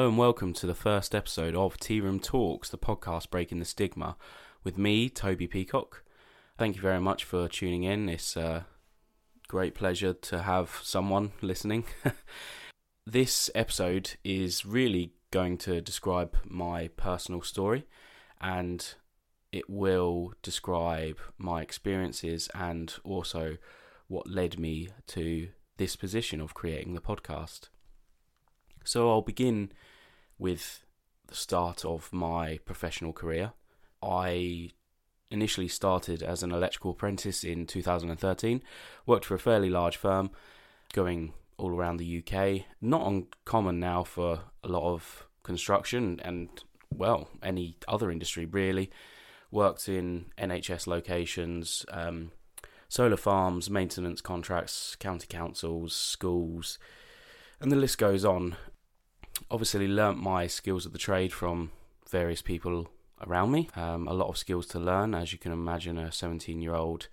Hello and welcome to the first episode of Tea Room Talks, the podcast breaking the stigma, with me, Toby Peacock. Thank you very much for tuning in. It's a great pleasure to have someone listening. this episode is really going to describe my personal story and it will describe my experiences and also what led me to this position of creating the podcast. So I'll begin with the start of my professional career. I initially started as an electrical apprentice in 2013, worked for a fairly large firm going all around the UK. Not uncommon now for a lot of construction and, well, any other industry really. Worked in NHS locations, um, solar farms, maintenance contracts, county councils, schools, and the list goes on. Obviously, learnt my skills of the trade from various people around me. Um, a lot of skills to learn, as you can imagine, a 17 year old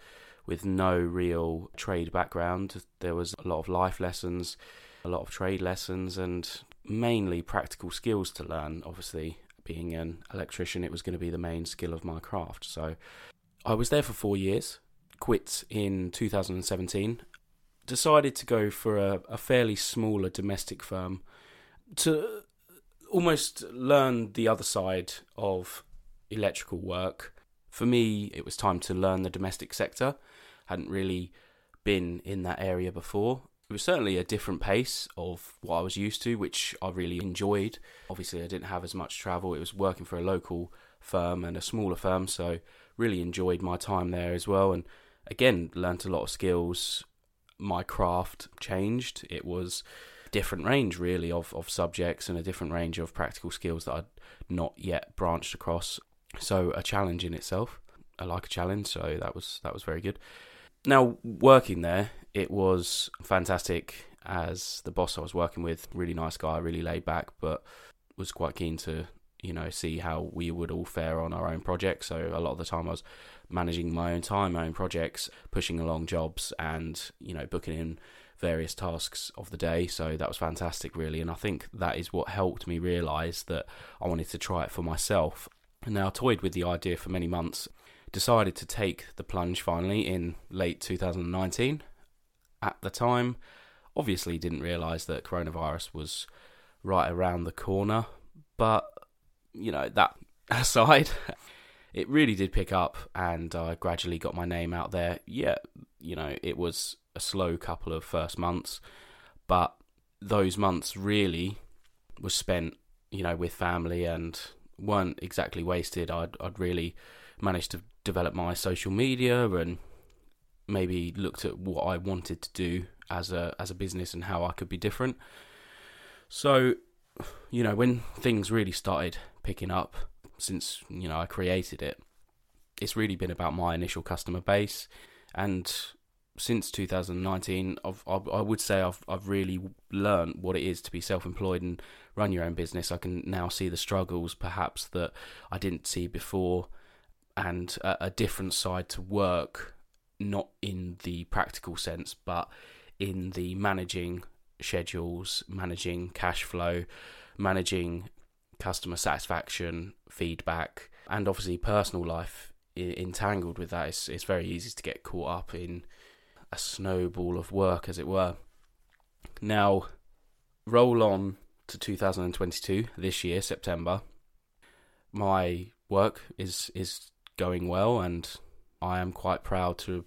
with no real trade background. There was a lot of life lessons, a lot of trade lessons, and mainly practical skills to learn. Obviously, being an electrician, it was going to be the main skill of my craft. So I was there for four years, quit in 2017, decided to go for a, a fairly smaller domestic firm to almost learn the other side of electrical work. For me, it was time to learn the domestic sector. Hadn't really been in that area before. It was certainly a different pace of what I was used to, which I really enjoyed. Obviously, I didn't have as much travel. It was working for a local firm and a smaller firm, so really enjoyed my time there as well. And again, learnt a lot of skills. My craft changed. It was different range really of, of subjects and a different range of practical skills that I'd not yet branched across. So a challenge in itself. I like a challenge, so that was that was very good. Now working there, it was fantastic as the boss I was working with, really nice guy, really laid back, but was quite keen to you know see how we would all fare on our own projects. So a lot of the time I was managing my own time, my own projects, pushing along jobs, and you know booking in various tasks of the day. So that was fantastic, really. And I think that is what helped me realise that I wanted to try it for myself. And now I toyed with the idea for many months. Decided to take the plunge finally in late 2019. At the time, obviously didn't realise that coronavirus was right around the corner, but you know, that aside, it really did pick up and I gradually got my name out there. Yeah, you know, it was a slow couple of first months, but those months really was spent, you know, with family and weren't exactly wasted. I'd I'd really managed to develop my social media and maybe looked at what I wanted to do as a as a business and how I could be different. So, you know, when things really started picking up since, you know, I created it, it's really been about my initial customer base and since 2019, I've, I would say I've I've really learned what it is to be self-employed and run your own business. I can now see the struggles, perhaps that I didn't see before, and a, a different side to work, not in the practical sense, but in the managing schedules, managing cash flow, managing customer satisfaction, feedback, and obviously personal life entangled with that. It's, it's very easy to get caught up in a snowball of work, as it were. Now, roll on to 2022, this year, September. My work is is going well, and I am quite proud to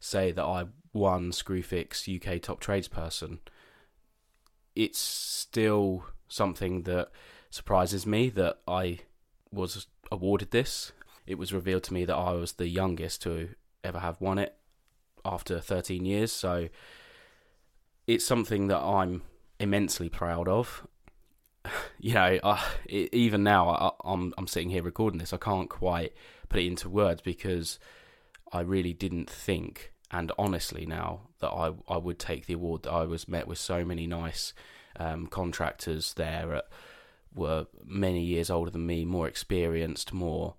say that I won Screwfix UK Top Tradesperson. It's still something that surprises me that I was awarded this. It was revealed to me that I was the youngest to ever have won it after 13 years. So it's something that I'm immensely proud of. You know, I, even now I, I'm I'm sitting here recording this. I can't quite put it into words because I really didn't think, and honestly now that I I would take the award. That I was met with so many nice um, contractors there were many years older than me, more experienced, more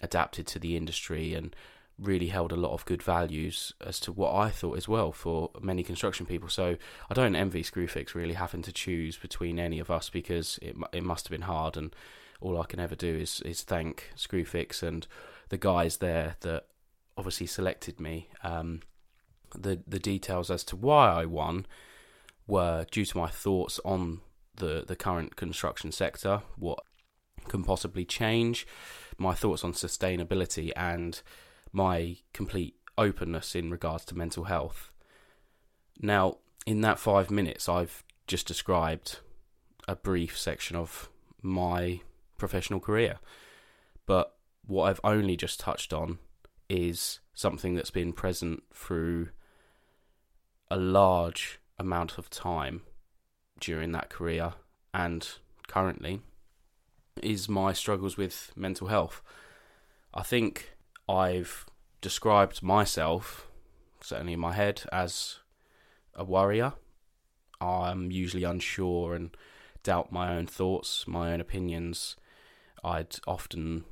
adapted to the industry, and really held a lot of good values as to what I thought as well for many construction people. So I don't envy Screwfix really having to choose between any of us because it it must have been hard, and all I can ever do is is thank Screwfix and the guys there that obviously selected me. Um, the the details as to why I won were due to my thoughts on the the current construction sector, what can possibly change, my thoughts on sustainability, and my complete openness in regards to mental health. Now, in that five minutes, I've just described a brief section of my professional career. But what I've only just touched on is something that's been present through a large amount of time during that career and currently is my struggles with mental health. I think I've described myself, certainly in my head, as a worrier. I'm usually unsure and doubt my own thoughts, my own opinions. I'd often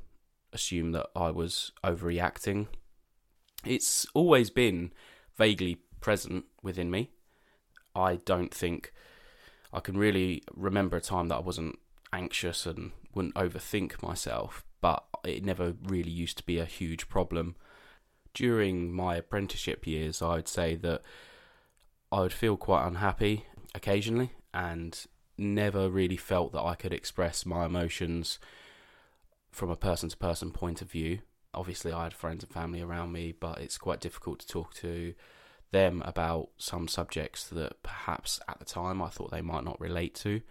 assume that I was overreacting. It's always been vaguely present within me. I don't think I can really remember a time that I wasn't anxious and wouldn't overthink myself, but it never really used to be a huge problem. During my apprenticeship years, I'd say that I would feel quite unhappy occasionally and never really felt that I could express my emotions from a person to person point of view. Obviously, I had friends and family around me, but it's quite difficult to talk to them about some subjects that perhaps at the time I thought they might not relate to.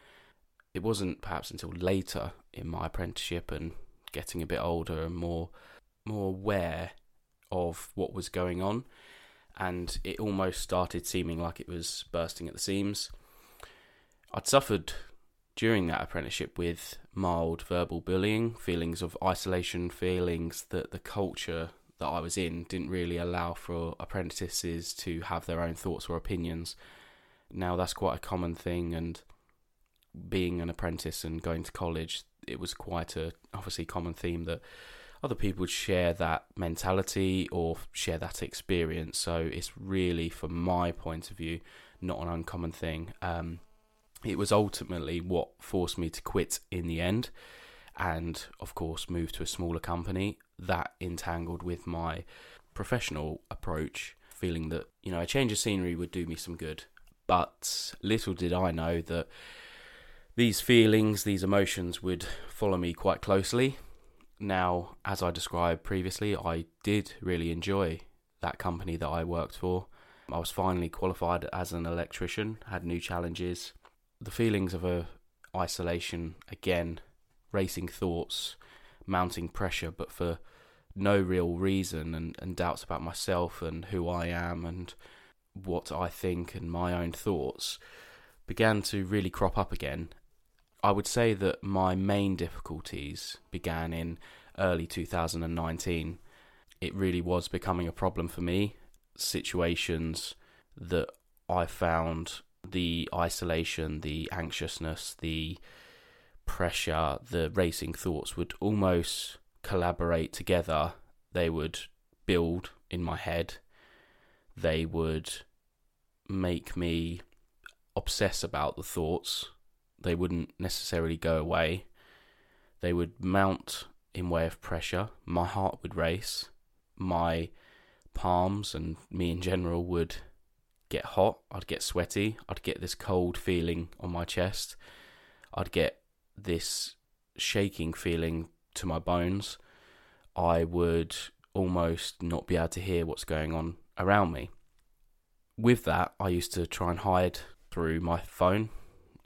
It wasn't perhaps until later in my apprenticeship and getting a bit older and more more aware of what was going on and it almost started seeming like it was bursting at the seams. I'd suffered during that apprenticeship with mild verbal bullying, feelings of isolation, feelings that the culture that I was in didn't really allow for apprentices to have their own thoughts or opinions. Now that's quite a common thing, and being an apprentice and going to college, it was quite a obviously common theme that other people would share that mentality or share that experience. So it's really, from my point of view, not an uncommon thing. Um, it was ultimately what forced me to quit in the end and of course move to a smaller company that entangled with my professional approach feeling that you know a change of scenery would do me some good but little did i know that these feelings these emotions would follow me quite closely. Now as i described previously i did really enjoy that company that i worked for. I was finally qualified as an electrician had new challenges. The feelings of a isolation again, racing thoughts, mounting pressure, but for no real reason, and, and doubts about myself and who I am and what I think and my own thoughts began to really crop up again. I would say that my main difficulties began in early 2019. It really was becoming a problem for me. Situations that I found the isolation, the anxiousness, the pressure, the racing thoughts would almost collaborate together. They would build in my head. They would make me obsess about the thoughts. They wouldn't necessarily go away. They would mount in way of pressure. My heart would race. My palms and me in general would get hot, I'd get sweaty, I'd get this cold feeling on my chest, I'd get this shaking feeling to my bones. I would almost not be able to hear what's going on around me. With that, I used to try and hide through my phone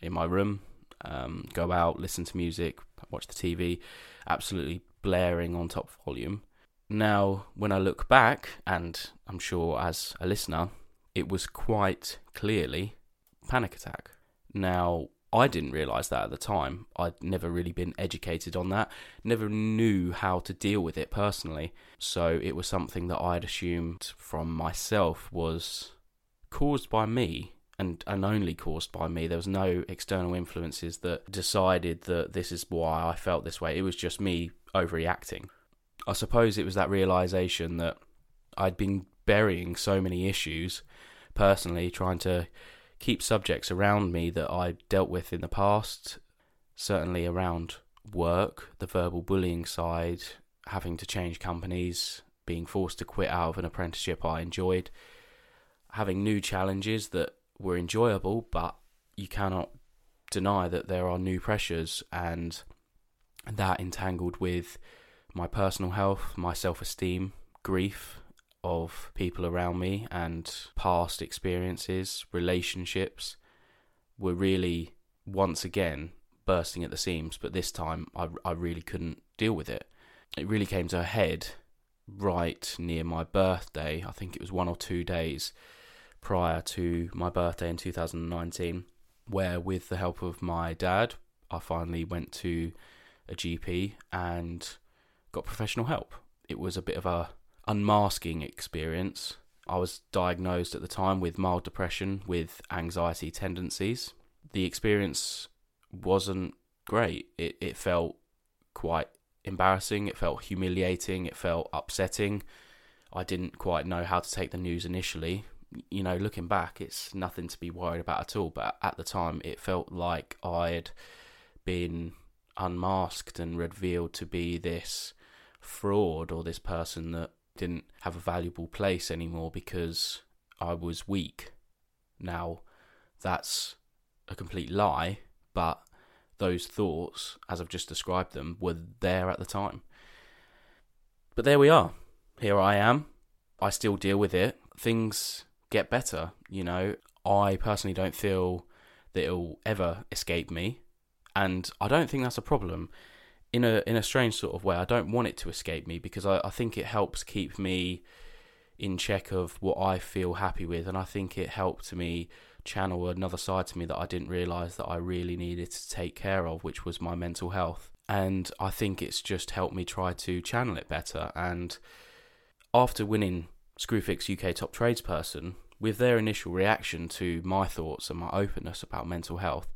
in my room, um, go out, listen to music, watch the TV, absolutely blaring on top volume. Now, when I look back, and I'm sure as a listener, it was quite clearly panic attack. Now, I didn't realise that at the time. I'd never really been educated on that, never knew how to deal with it personally. So it was something that I'd assumed from myself was caused by me and, and only caused by me. There was no external influences that decided that this is why I felt this way. It was just me overreacting. I suppose it was that realization that I'd been burying so many issues personally, trying to keep subjects around me that I dealt with in the past, certainly around work, the verbal bullying side, having to change companies, being forced to quit out of an apprenticeship I enjoyed, having new challenges that were enjoyable, but you cannot deny that there are new pressures and that entangled with my personal health, my self esteem, grief of people around me, and past experiences, relationships were really once again bursting at the seams. But this time I, I really couldn't deal with it. It really came to a head right near my birthday. I think it was one or two days prior to my birthday in 2019, where with the help of my dad, I finally went to a GP and got professional help. It was a bit of a unmasking experience. I was diagnosed at the time with mild depression with anxiety tendencies. The experience wasn't great. It it felt quite embarrassing, it felt humiliating, it felt upsetting. I didn't quite know how to take the news initially. You know, looking back, it's nothing to be worried about at all, but at the time it felt like I'd been unmasked and revealed to be this fraud or this person that didn't have a valuable place anymore because I was weak. Now, that's a complete lie, but those thoughts, as I've just described them, were there at the time. But there we are. Here I am. I still deal with it. Things get better, you know. I personally don't feel that it'll ever escape me and I don't think that's a problem. In a in a strange sort of way, I don't want it to escape me because I, I think it helps keep me in check of what I feel happy with, and I think it helped me channel another side to me that I didn't realize that I really needed to take care of, which was my mental health. And I think it's just helped me try to channel it better. And after winning Screwfix UK Top Tradesperson, with their initial reaction to my thoughts and my openness about mental health,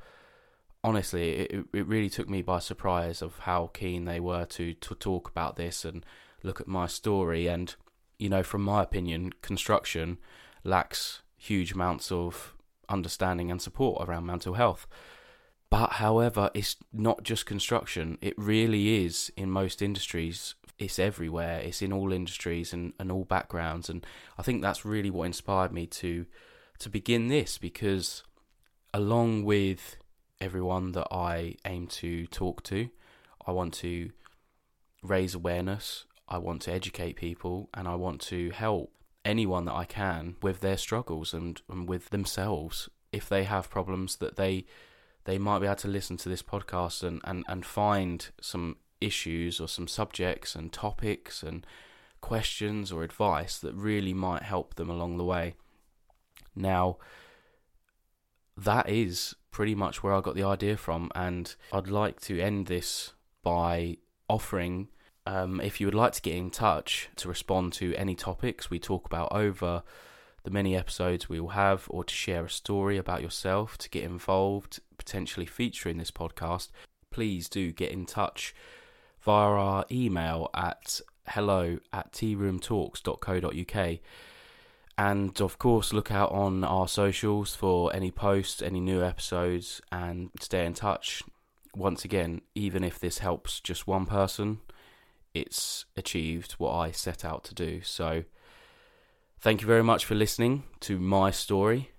honestly, it, it really took me by surprise of how keen they were to, to talk about this and look at my story. And, you know, from my opinion, construction lacks huge amounts of understanding and support around mental health. But, however, it's not just construction, it really is in most industries. It's everywhere, it's in all industries and, and all backgrounds. And I think that's really what inspired me to to begin this because along with everyone that I aim to talk to. I want to raise awareness, I want to educate people, and I want to help anyone that I can with their struggles and, and with themselves. If they have problems that they they might be able to listen to this podcast and, and, and find some issues or some subjects and topics and questions or advice that really might help them along the way. Now, that is pretty much where I got the idea from, and I'd like to end this by offering. Um, if you would like to get in touch to respond to any topics we talk about over the many episodes we will have, or to share a story about yourself, to get involved, potentially feature in this podcast, please do get in touch via our email at hello at tearoomtalks.co.uk. And of course, look out on our socials for any posts, any new episodes, and stay in touch. Once again, even if this helps just one person, it's achieved what I set out to do. So, thank you very much for listening to my story.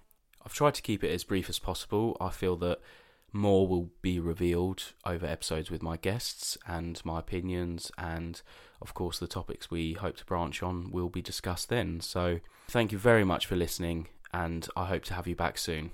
I've tried to keep it as brief as possible. I feel that more will be revealed over episodes with my guests and my opinions and of course the topics we hope to branch on will be discussed then. So thank you very much for listening and i hope to have you back soon